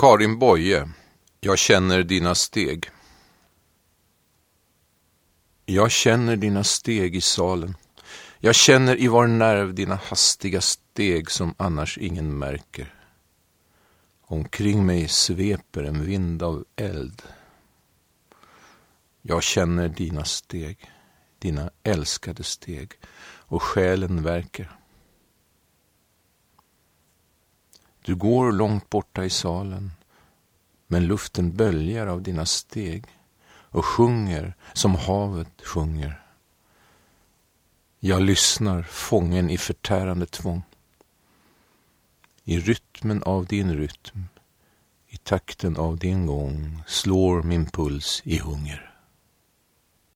Karin Boye, jag känner dina steg. Jag känner dina steg i salen. Jag känner i var nerv dina hastiga steg som annars ingen märker. Omkring mig sveper en vind av eld. Jag känner dina steg, dina älskade steg och själen verkar. Du går långt borta i salen, men luften böljar av dina steg och sjunger som havet sjunger. Jag lyssnar, fången i förtärande tvång. I rytmen av din rytm, i takten av din gång slår min puls i hunger.